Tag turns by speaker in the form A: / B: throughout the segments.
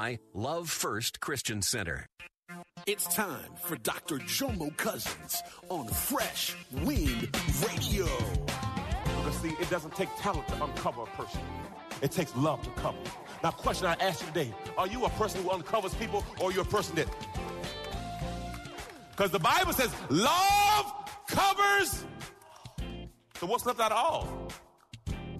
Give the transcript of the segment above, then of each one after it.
A: I love First Christian Center.
B: It's time for Dr. Jomo Cousins on Fresh Wind Radio.
C: Because see, it doesn't take talent to uncover a person. It takes love to cover. Now, question I ask you today: Are you a person who uncovers people, or you're you a person that? Because the Bible says love covers. So what's left out of all?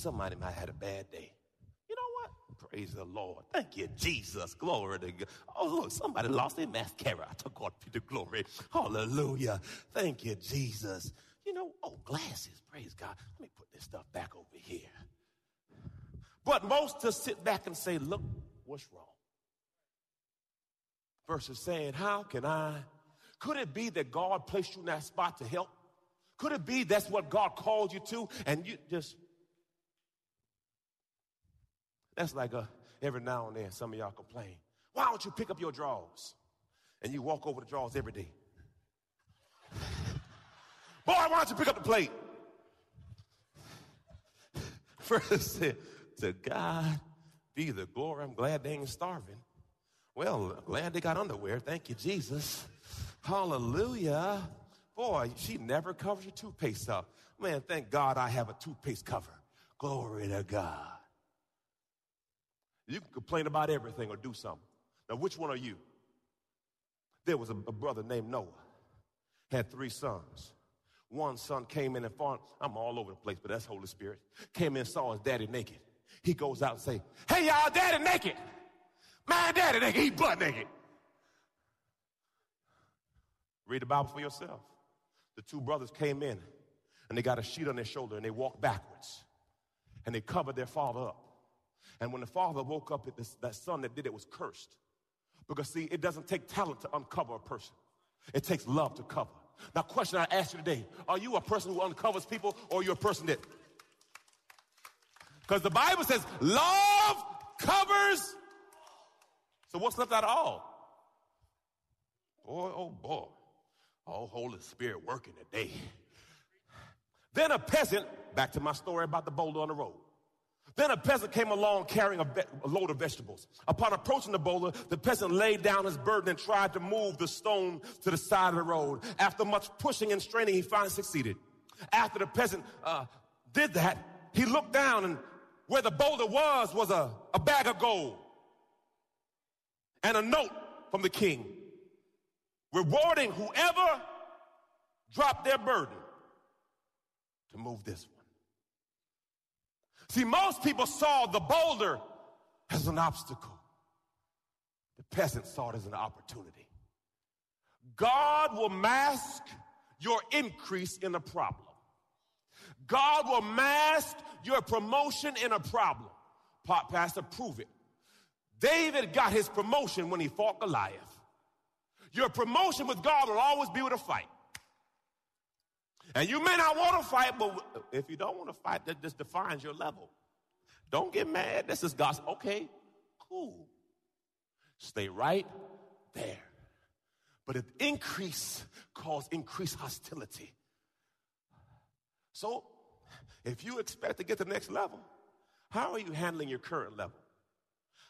C: Somebody might have had a bad day. You know what? Praise the Lord. Thank you, Jesus. Glory to God. Oh, look, somebody lost their mascara. To God be the glory. Hallelujah. Thank you, Jesus. You know, oh, glasses. Praise God. Let me put this stuff back over here. But most just sit back and say, look, what's wrong? Versus saying, how can I? Could it be that God placed you in that spot to help? Could it be that's what God called you to and you just that's like a, every now and then some of y'all complain. Why don't you pick up your drawers? And you walk over the drawers every day. Boy, why don't you pick up the plate? First said, to God be the glory. I'm glad they ain't starving. Well, glad they got underwear. Thank you, Jesus. Hallelujah. Boy, she never covers your toothpaste up. Man, thank God I have a toothpaste cover. Glory to God. You can complain about everything or do something. Now, which one are you? There was a, a brother named Noah, had three sons. One son came in and found, I'm all over the place, but that's Holy Spirit. Came in saw his daddy naked. He goes out and say, Hey y'all, daddy naked. My daddy naked, he butt naked. Read the Bible for yourself. The two brothers came in and they got a sheet on their shoulder and they walked backwards and they covered their father up. And when the father woke up, that son that did it was cursed. Because, see, it doesn't take talent to uncover a person, it takes love to cover. Now, question I ask you today are you a person who uncovers people or are you a person that? Because the Bible says love covers. So, what's left out of all? Boy, oh boy. Oh, Holy Spirit working today. Then a peasant, back to my story about the boulder on the road. Then a peasant came along carrying a, ve- a, load of vegetables. Upon approaching the boulder, the peasant laid down his burden and tried to move the stone to the side of the road. After much pushing and straining, he finally succeeded. After the peasant uh, did that, he looked down and where the boulder was was a, a bag of gold and a note from the king rewarding whoever dropped their burden to move this one. See, most people saw the boulder as an obstacle. The peasant saw it as an opportunity. God will mask your increase in a problem. God will mask your promotion in a problem. Pastor, prove it. David got his promotion when he fought Goliath. Your promotion with God will always be with a fight. And you may not want to fight, but if you don't want to fight, that just defines your level. Don't get mad. This is gospel. Okay, cool. Stay right there. But if increase cause increased hostility. So if you expect to get to the next level, how are you handling your current level?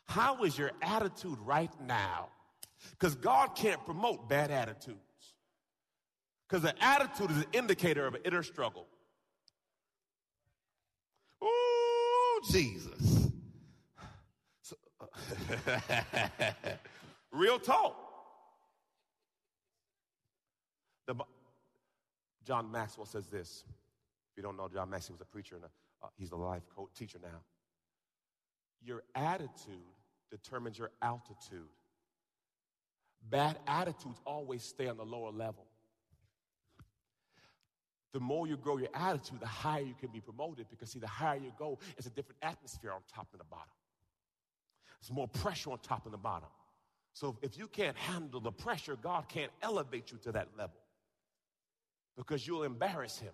C: How is your attitude right now? Because God can't promote bad attitudes. Because the attitude is an indicator of an inner struggle. Ooh, Jesus. So, uh, Real talk. The, John Maxwell says this. If you don't know, John Maxwell was a preacher and a, uh, he's a life coach teacher now. Your attitude determines your altitude. Bad attitudes always stay on the lower level. The more you grow your attitude, the higher you can be promoted because, see, the higher you go, it's a different atmosphere on top and the bottom. There's more pressure on top and the bottom. So if you can't handle the pressure, God can't elevate you to that level because you'll embarrass Him.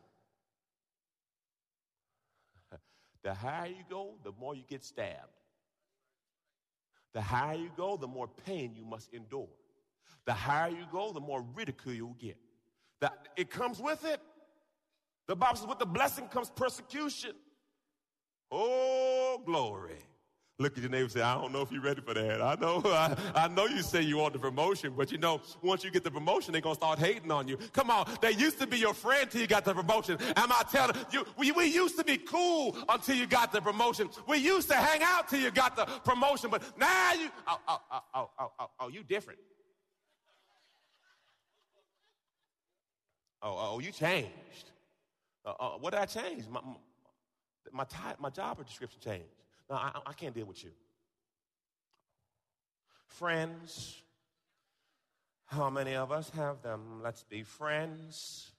C: the higher you go, the more you get stabbed. The higher you go, the more pain you must endure. The higher you go, the more ridicule you'll get. That it comes with it. The Bible says, with the blessing comes persecution. Oh, glory. Look at your neighbor and say, I don't know if you're ready for that. I know, I, I know you say you want the promotion, but you know, once you get the promotion, they're going to start hating on you. Come on, they used to be your friend till you got the promotion. Am I telling you, we, we used to be cool until you got the promotion. We used to hang out till you got the promotion, but now you, oh, oh, oh, oh, oh, oh, oh you different. Oh, oh, oh you changed. Uh, uh, what did I change? My, my, my, ty- my job description changed. No, I, I can't deal with you. Friends. How many of us have them? Let's be friends.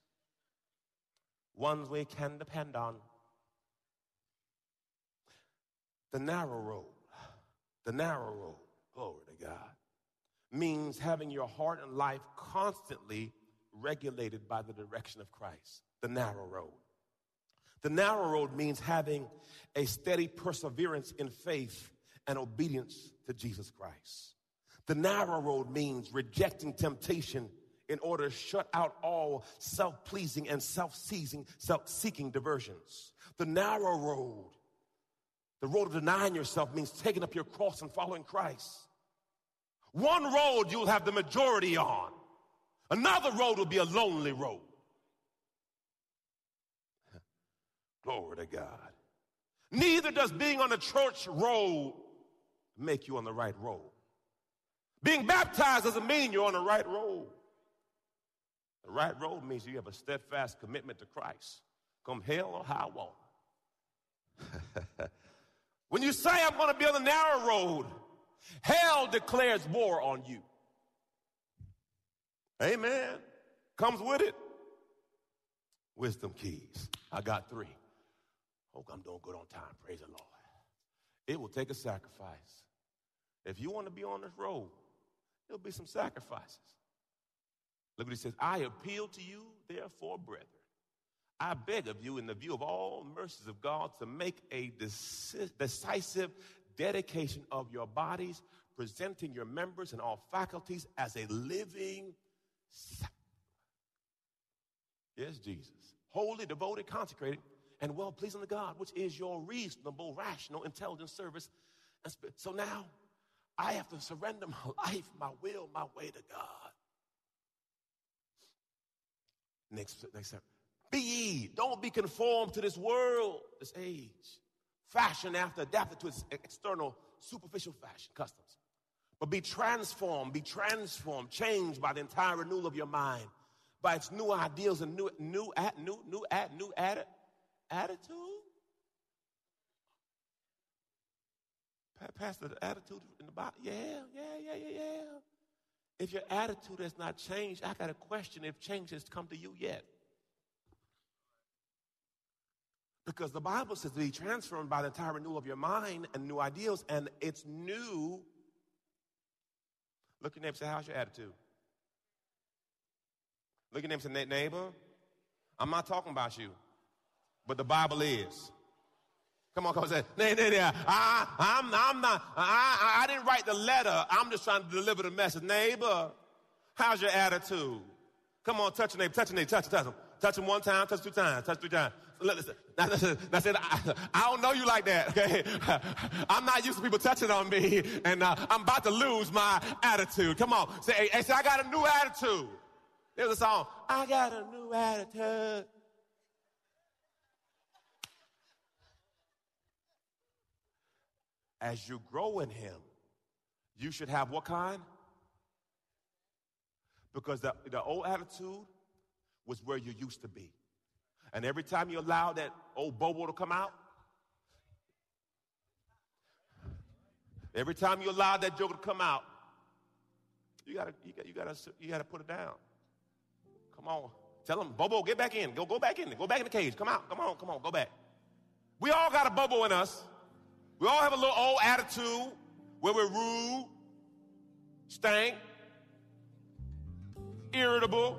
C: Ones we can depend on. The narrow road, the narrow road, glory to God, means having your heart and life constantly regulated by the direction of Christ. The narrow road. The narrow road means having a steady perseverance in faith and obedience to Jesus Christ. The narrow road means rejecting temptation in order to shut out all self pleasing and self seeking diversions. The narrow road, the road of denying yourself, means taking up your cross and following Christ. One road you'll have the majority on, another road will be a lonely road. Glory to God. Neither does being on the church road make you on the right road. Being baptized doesn't mean you're on the right road. The right road means you have a steadfast commitment to Christ. Come hell or high water. when you say, I'm going to be on the narrow road, hell declares war on you. Amen. Comes with it. Wisdom keys. I got three. Hope I'm doing good on time. Praise the Lord. It will take a sacrifice. If you want to be on this road, there'll be some sacrifices. Look what he says I appeal to you, therefore, brethren. I beg of you, in the view of all mercies of God, to make a decisive dedication of your bodies, presenting your members and all faculties as a living. Yes, Jesus. Holy, devoted, consecrated and well pleasing to God, which is your reasonable, rational, intelligent service. So now I have to surrender my life, my will, my way to God. Next, next step. Be ye, don't be conformed to this world, this age. Fashion after adapted to its external, superficial fashion, customs. But be transformed, be transformed, changed by the entire renewal of your mind, by its new ideals and new, new, at, new, new, new, new added attitude? Pastor, the attitude in the Bible? Yeah, yeah, yeah, yeah, yeah. If your attitude has not changed, I got a question if change has come to you yet. Because the Bible says to be transformed by the entire renewal of your mind and new ideals, and it's new. Look at your neighbor say, How's your attitude? Look at your neighbor say, Neighbor, I'm not talking about you but the Bible is. Come on, come on, say, nah, nah, nah. I, I'm, I'm not, I, I didn't write the letter. I'm just trying to deliver the message. Neighbor, how's your attitude? Come on, touch your neighbor, touch your neighbor, touch touch him. Touch him one time, touch two times, touch three times. Listen, now, listen, I said, I, I, don't know you like that, okay? I'm not used to people touching on me, and uh, I'm about to lose my attitude. Come on, say, hey, say, I got a new attitude. There's a song, I got a new attitude. as you grow in Him, You should have what kind? Because the, the old attitude was where you used to be. And every time you allow that old bobo to come out, every time you allow that joker to come out, you gotta, you gotta, you gotta, you gotta put it down. Come on. Tell him, Bobo, get back in. Go, go back in. Go back in the cage. Come out. Come on, come on, go back. We all got a Bobo in us. We all have a little old attitude where we're rude, stank, irritable.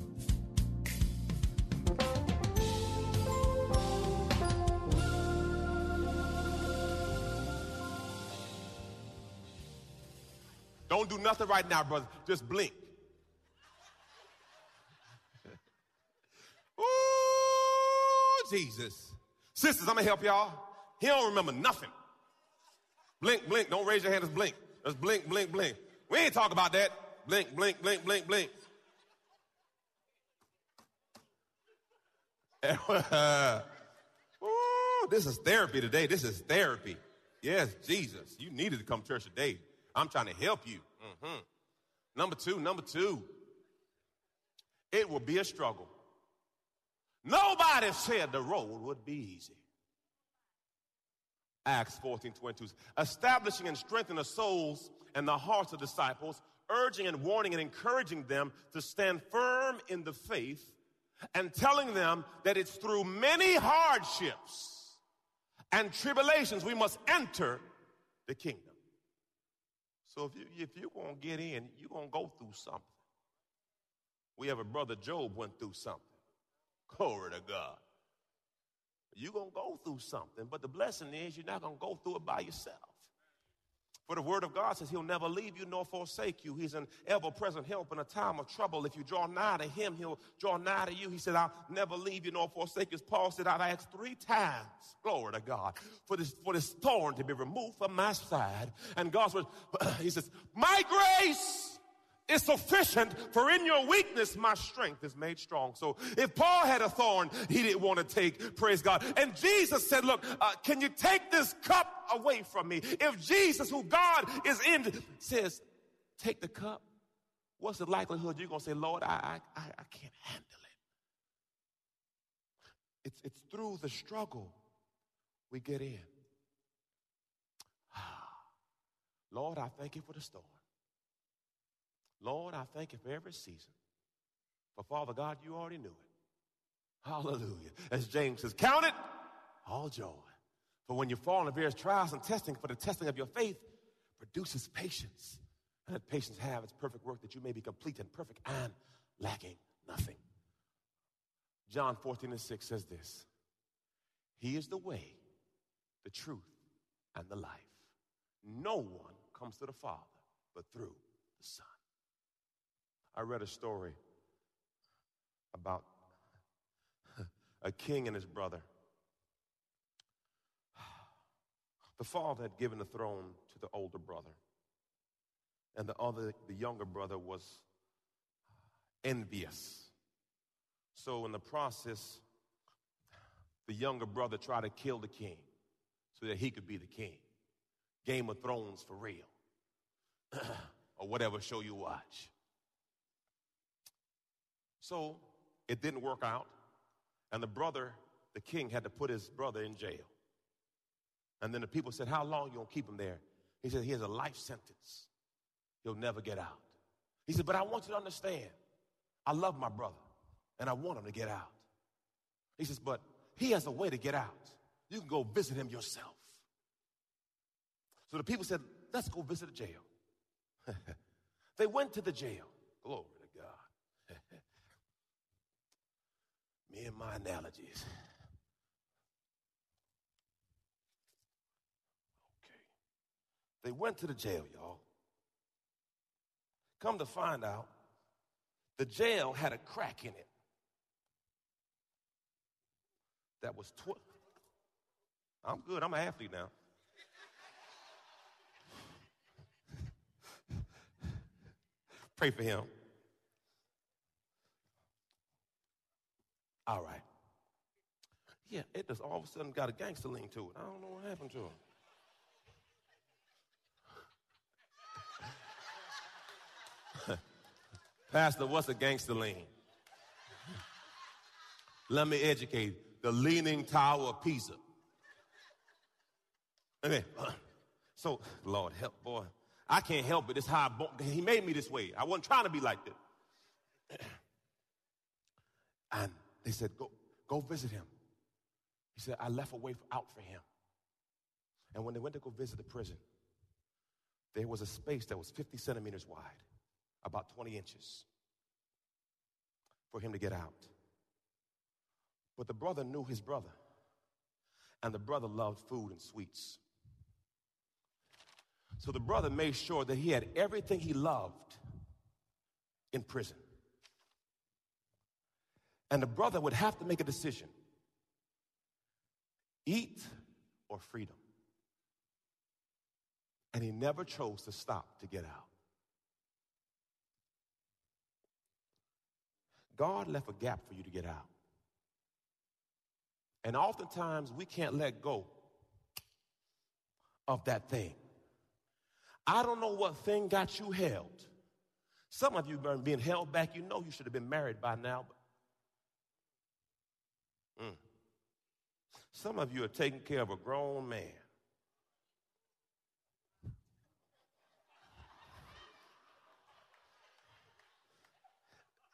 C: Don't do nothing right now, brother. Just blink. Ooh, Jesus. Sisters, I'm to help y'all. He don't remember nothing. Blink, blink. Don't raise your hand. Just blink. Just blink, blink, blink. We ain't talk about that. Blink, blink, blink, blink, blink. Ooh, this is therapy today. This is therapy. Yes, Jesus. You needed to come to church today. I'm trying to help you. Mm-hmm. Number two, number two, it will be a struggle. Nobody said the road would be easy. Acts 14 22. Establishing and strengthening the souls and the hearts of disciples, urging and warning and encouraging them to stand firm in the faith, and telling them that it's through many hardships and tribulations we must enter the kingdom. So if you if you're gonna get in, you're gonna go through something. We have a brother Job went through something. Glory to God. You're gonna go through something, but the blessing is you're not gonna go through it by yourself. For the word of God says he'll never leave you nor forsake you. He's an ever-present help in a time of trouble. If you draw nigh to him, he'll draw nigh to you. He said, I'll never leave you nor forsake you. As Paul said, I've asked three times, glory to God, for this, for this thorn to be removed from my side. And God says, he says, my grace is sufficient, for in your weakness, my strength is made strong. So if Paul had a thorn, he didn't want to take, praise God. And Jesus said, look, uh, can you take this cup away from me? If Jesus, who God is in, says, take the cup, what's the likelihood you're going to say, Lord, I, I, I can't handle it? It's, it's through the struggle we get in. Lord, I thank you for the storm. Lord, I thank you for every season. For Father God, you already knew it. Hallelujah. As James says, count it all joy. For when you fall in various trials and testing, for the testing of your faith produces patience. And that patience have its perfect work that you may be complete and perfect and lacking nothing. John 14 and 6 says this He is the way, the truth, and the life. No one comes to the Father but through the Son. I read a story about a king and his brother. The father had given the throne to the older brother, and the other, the younger brother, was envious. So, in the process, the younger brother tried to kill the king so that he could be the king. Game of Thrones for real, or whatever show you watch. So, it didn't work out, and the brother, the king, had to put his brother in jail. And then the people said, How long you gonna keep him there? He said, He has a life sentence. He'll never get out. He said, But I want you to understand, I love my brother and I want him to get out. He says, But he has a way to get out. You can go visit him yourself. So the people said, Let's go visit the jail. they went to the jail. Glory to God. Me and my analogies. Okay. They went to the jail, y'all. Come to find out, the jail had a crack in it that was 12. I'm good. I'm an athlete now. Pray for him. All right. Yeah, it just all of a sudden got a gangster lean to it. I don't know what happened to him. Pastor, what's a gangster lean? Let me educate the Leaning Tower of Pisa. Okay, so Lord help, boy. I can't help it. It's how born. He made me this way. I wasn't trying to be like this. And they said, go, go visit him. He said, I left a way out for him. And when they went to go visit the prison, there was a space that was 50 centimeters wide, about 20 inches, for him to get out. But the brother knew his brother, and the brother loved food and sweets. So the brother made sure that he had everything he loved in prison. And the brother would have to make a decision eat or freedom. And he never chose to stop to get out. God left a gap for you to get out. And oftentimes we can't let go of that thing. I don't know what thing got you held. Some of you are being held back. You know you should have been married by now. But, mm. Some of you are taking care of a grown man.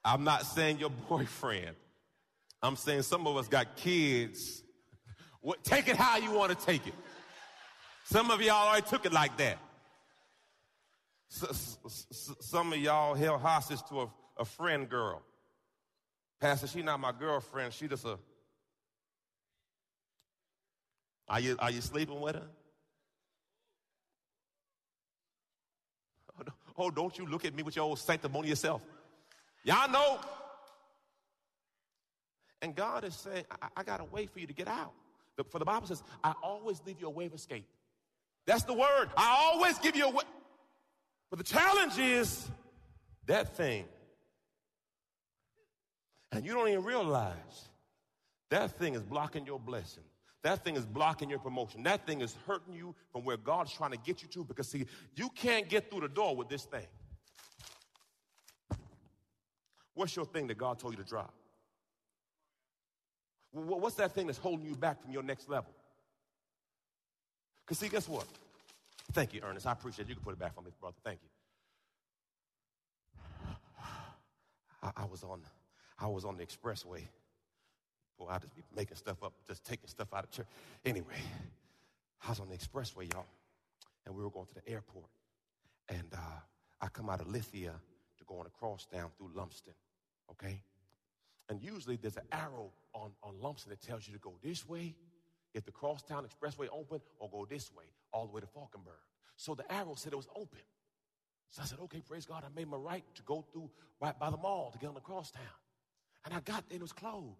C: I'm not saying your boyfriend. I'm saying some of us got kids. What, take it how you want to take it. Some of y'all already took it like that. some of y'all held hostage to a, a friend girl. Pastor, she not my girlfriend. She just a. Are you are you sleeping with her? Oh, oh, don't you look at me with your old sanctimonious self. Y'all know and God is saying, I, I got a way for you to get out. The, for the Bible says, I always leave you a way of escape. That's the word. I always give you a way. But the challenge is that thing. And you don't even realize that thing is blocking your blessing. That thing is blocking your promotion. That thing is hurting you from where God's trying to get you to because, see, you can't get through the door with this thing. What's your thing that God told you to drop? What's that thing that's holding you back from your next level? Because, see, guess what? Thank you, Ernest. I appreciate it. You can put it back for me, brother. Thank you. I, I, was on, I was on the expressway. Boy, I just be making stuff up, just taking stuff out of church. Anyway, I was on the expressway, y'all, and we were going to the airport. And uh, I come out of Lithia to go on a cross down through Lumsden, okay? And usually there's an arrow on, on Lumsden that tells you to go this way if the Crosstown Expressway open or go this way all the way to Falkenburg. So the arrow said it was open. So I said, okay, praise God, I made my right to go through right by the mall to get on the crosstown. And I got there and it was closed.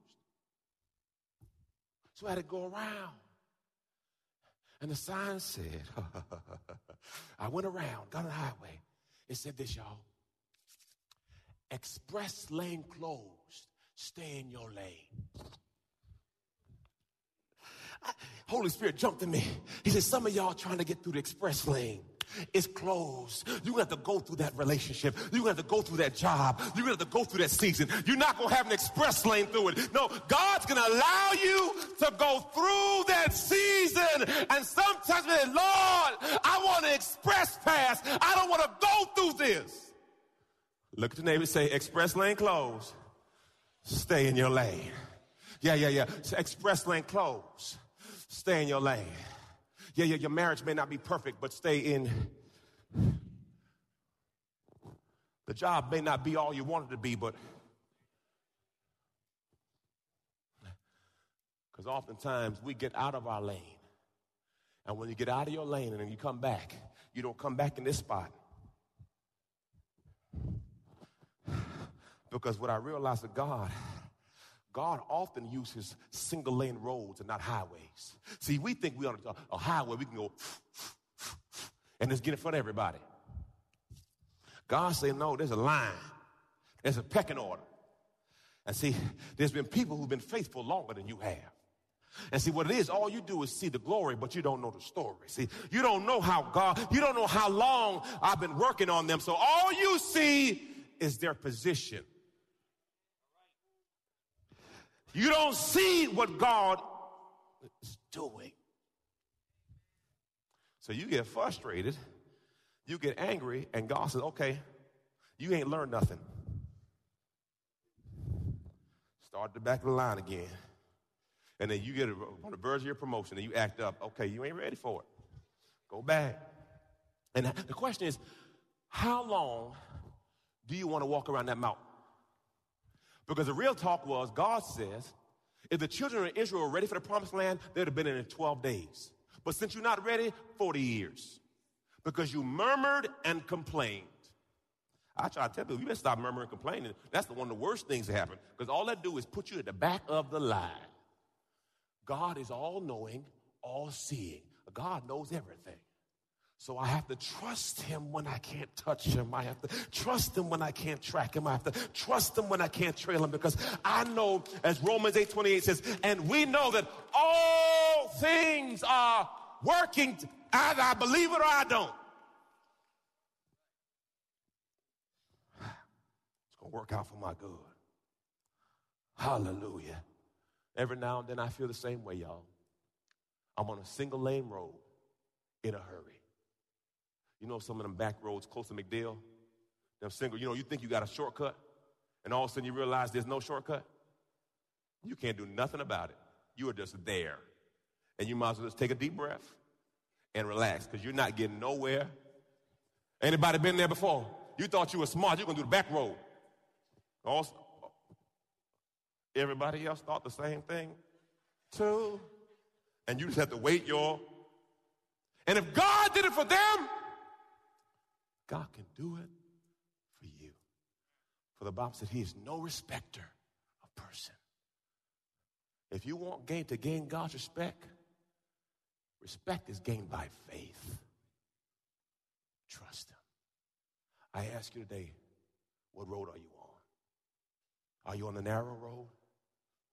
C: So I had to go around. And the sign said, I went around, got on the highway. It said this, y'all. Express lane closed. Stay in your lane. I, Holy Spirit jumped in me. He said, Some of y'all trying to get through the express lane. It's closed. You're have to go through that relationship. You're have to go through that job. You're have to go through that season. You're not gonna have an express lane through it. No, God's gonna allow you to go through that season. And sometimes, man, Lord, I want an express pass. I don't want to go through this. Look at the neighbor say, express lane closed. Stay in your lane. Yeah, yeah, yeah. Express lane closed. Stay in your lane. Yeah, yeah, your marriage may not be perfect, but stay in. The job may not be all you wanted to be, but. Because oftentimes we get out of our lane. And when you get out of your lane and then you come back, you don't come back in this spot. Because what I realized that God, God often uses single lane roads and not highways. See, we think we're on a, a highway, we can go and just get in front of everybody. God said, no, there's a line. There's a pecking order. And see, there's been people who've been faithful longer than you have. And see, what it is, all you do is see the glory, but you don't know the story. See, you don't know how God, you don't know how long I've been working on them. So all you see is their position. You don't see what God is doing. So you get frustrated, you get angry, and God says, okay, you ain't learned nothing. Start at the back of the line again. And then you get on the verge of your promotion and you act up. Okay, you ain't ready for it. Go back. And the question is, how long do you want to walk around that mountain? Because the real talk was God says, if the children of Israel were ready for the promised land, they'd have been in it 12 days. But since you're not ready, 40 years. Because you murmured and complained. I try to tell people, you better stop murmuring and complaining. That's the one of the worst things that happen. Because all that do is put you at the back of the line. God is all knowing, all seeing. God knows everything. So I have to trust him when I can't touch him. I have to trust him when I can't track him. I have to trust him when I can't trail him because I know, as Romans 8 28 says, and we know that all things are working, either I believe it or I don't. It's going to work out for my good. Hallelujah. Every now and then I feel the same way, y'all. I'm on a single lane road in a hurry. You know some of them back roads close to MacDill? Them single, you know, you think you got a shortcut, and all of a sudden you realize there's no shortcut. You can't do nothing about it. You are just there. And you might as well just take a deep breath and relax, because you're not getting nowhere. Anybody been there before? You thought you were smart, you're gonna do the back road. Also, everybody else thought the same thing too. And you just have to wait y'all. And if God did it for them, God can do it for you. For the Bible said he is no respecter of person. If you want gain to gain God's respect, respect is gained by faith. Trust him. I ask you today, what road are you on? Are you on the narrow road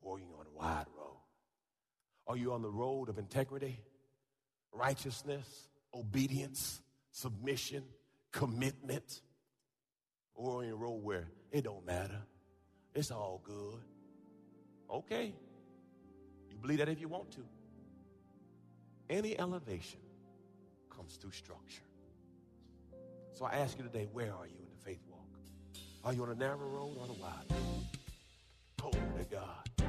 C: or are you on the wide road? Are you on the road of integrity, righteousness, obedience, submission, commitment, or in a role where it don't matter. It's all good. Okay. You believe that if you want to. Any elevation comes through structure. So I ask you today, where are you in the faith walk? Are you on a narrow road or a wide road? Glory to God.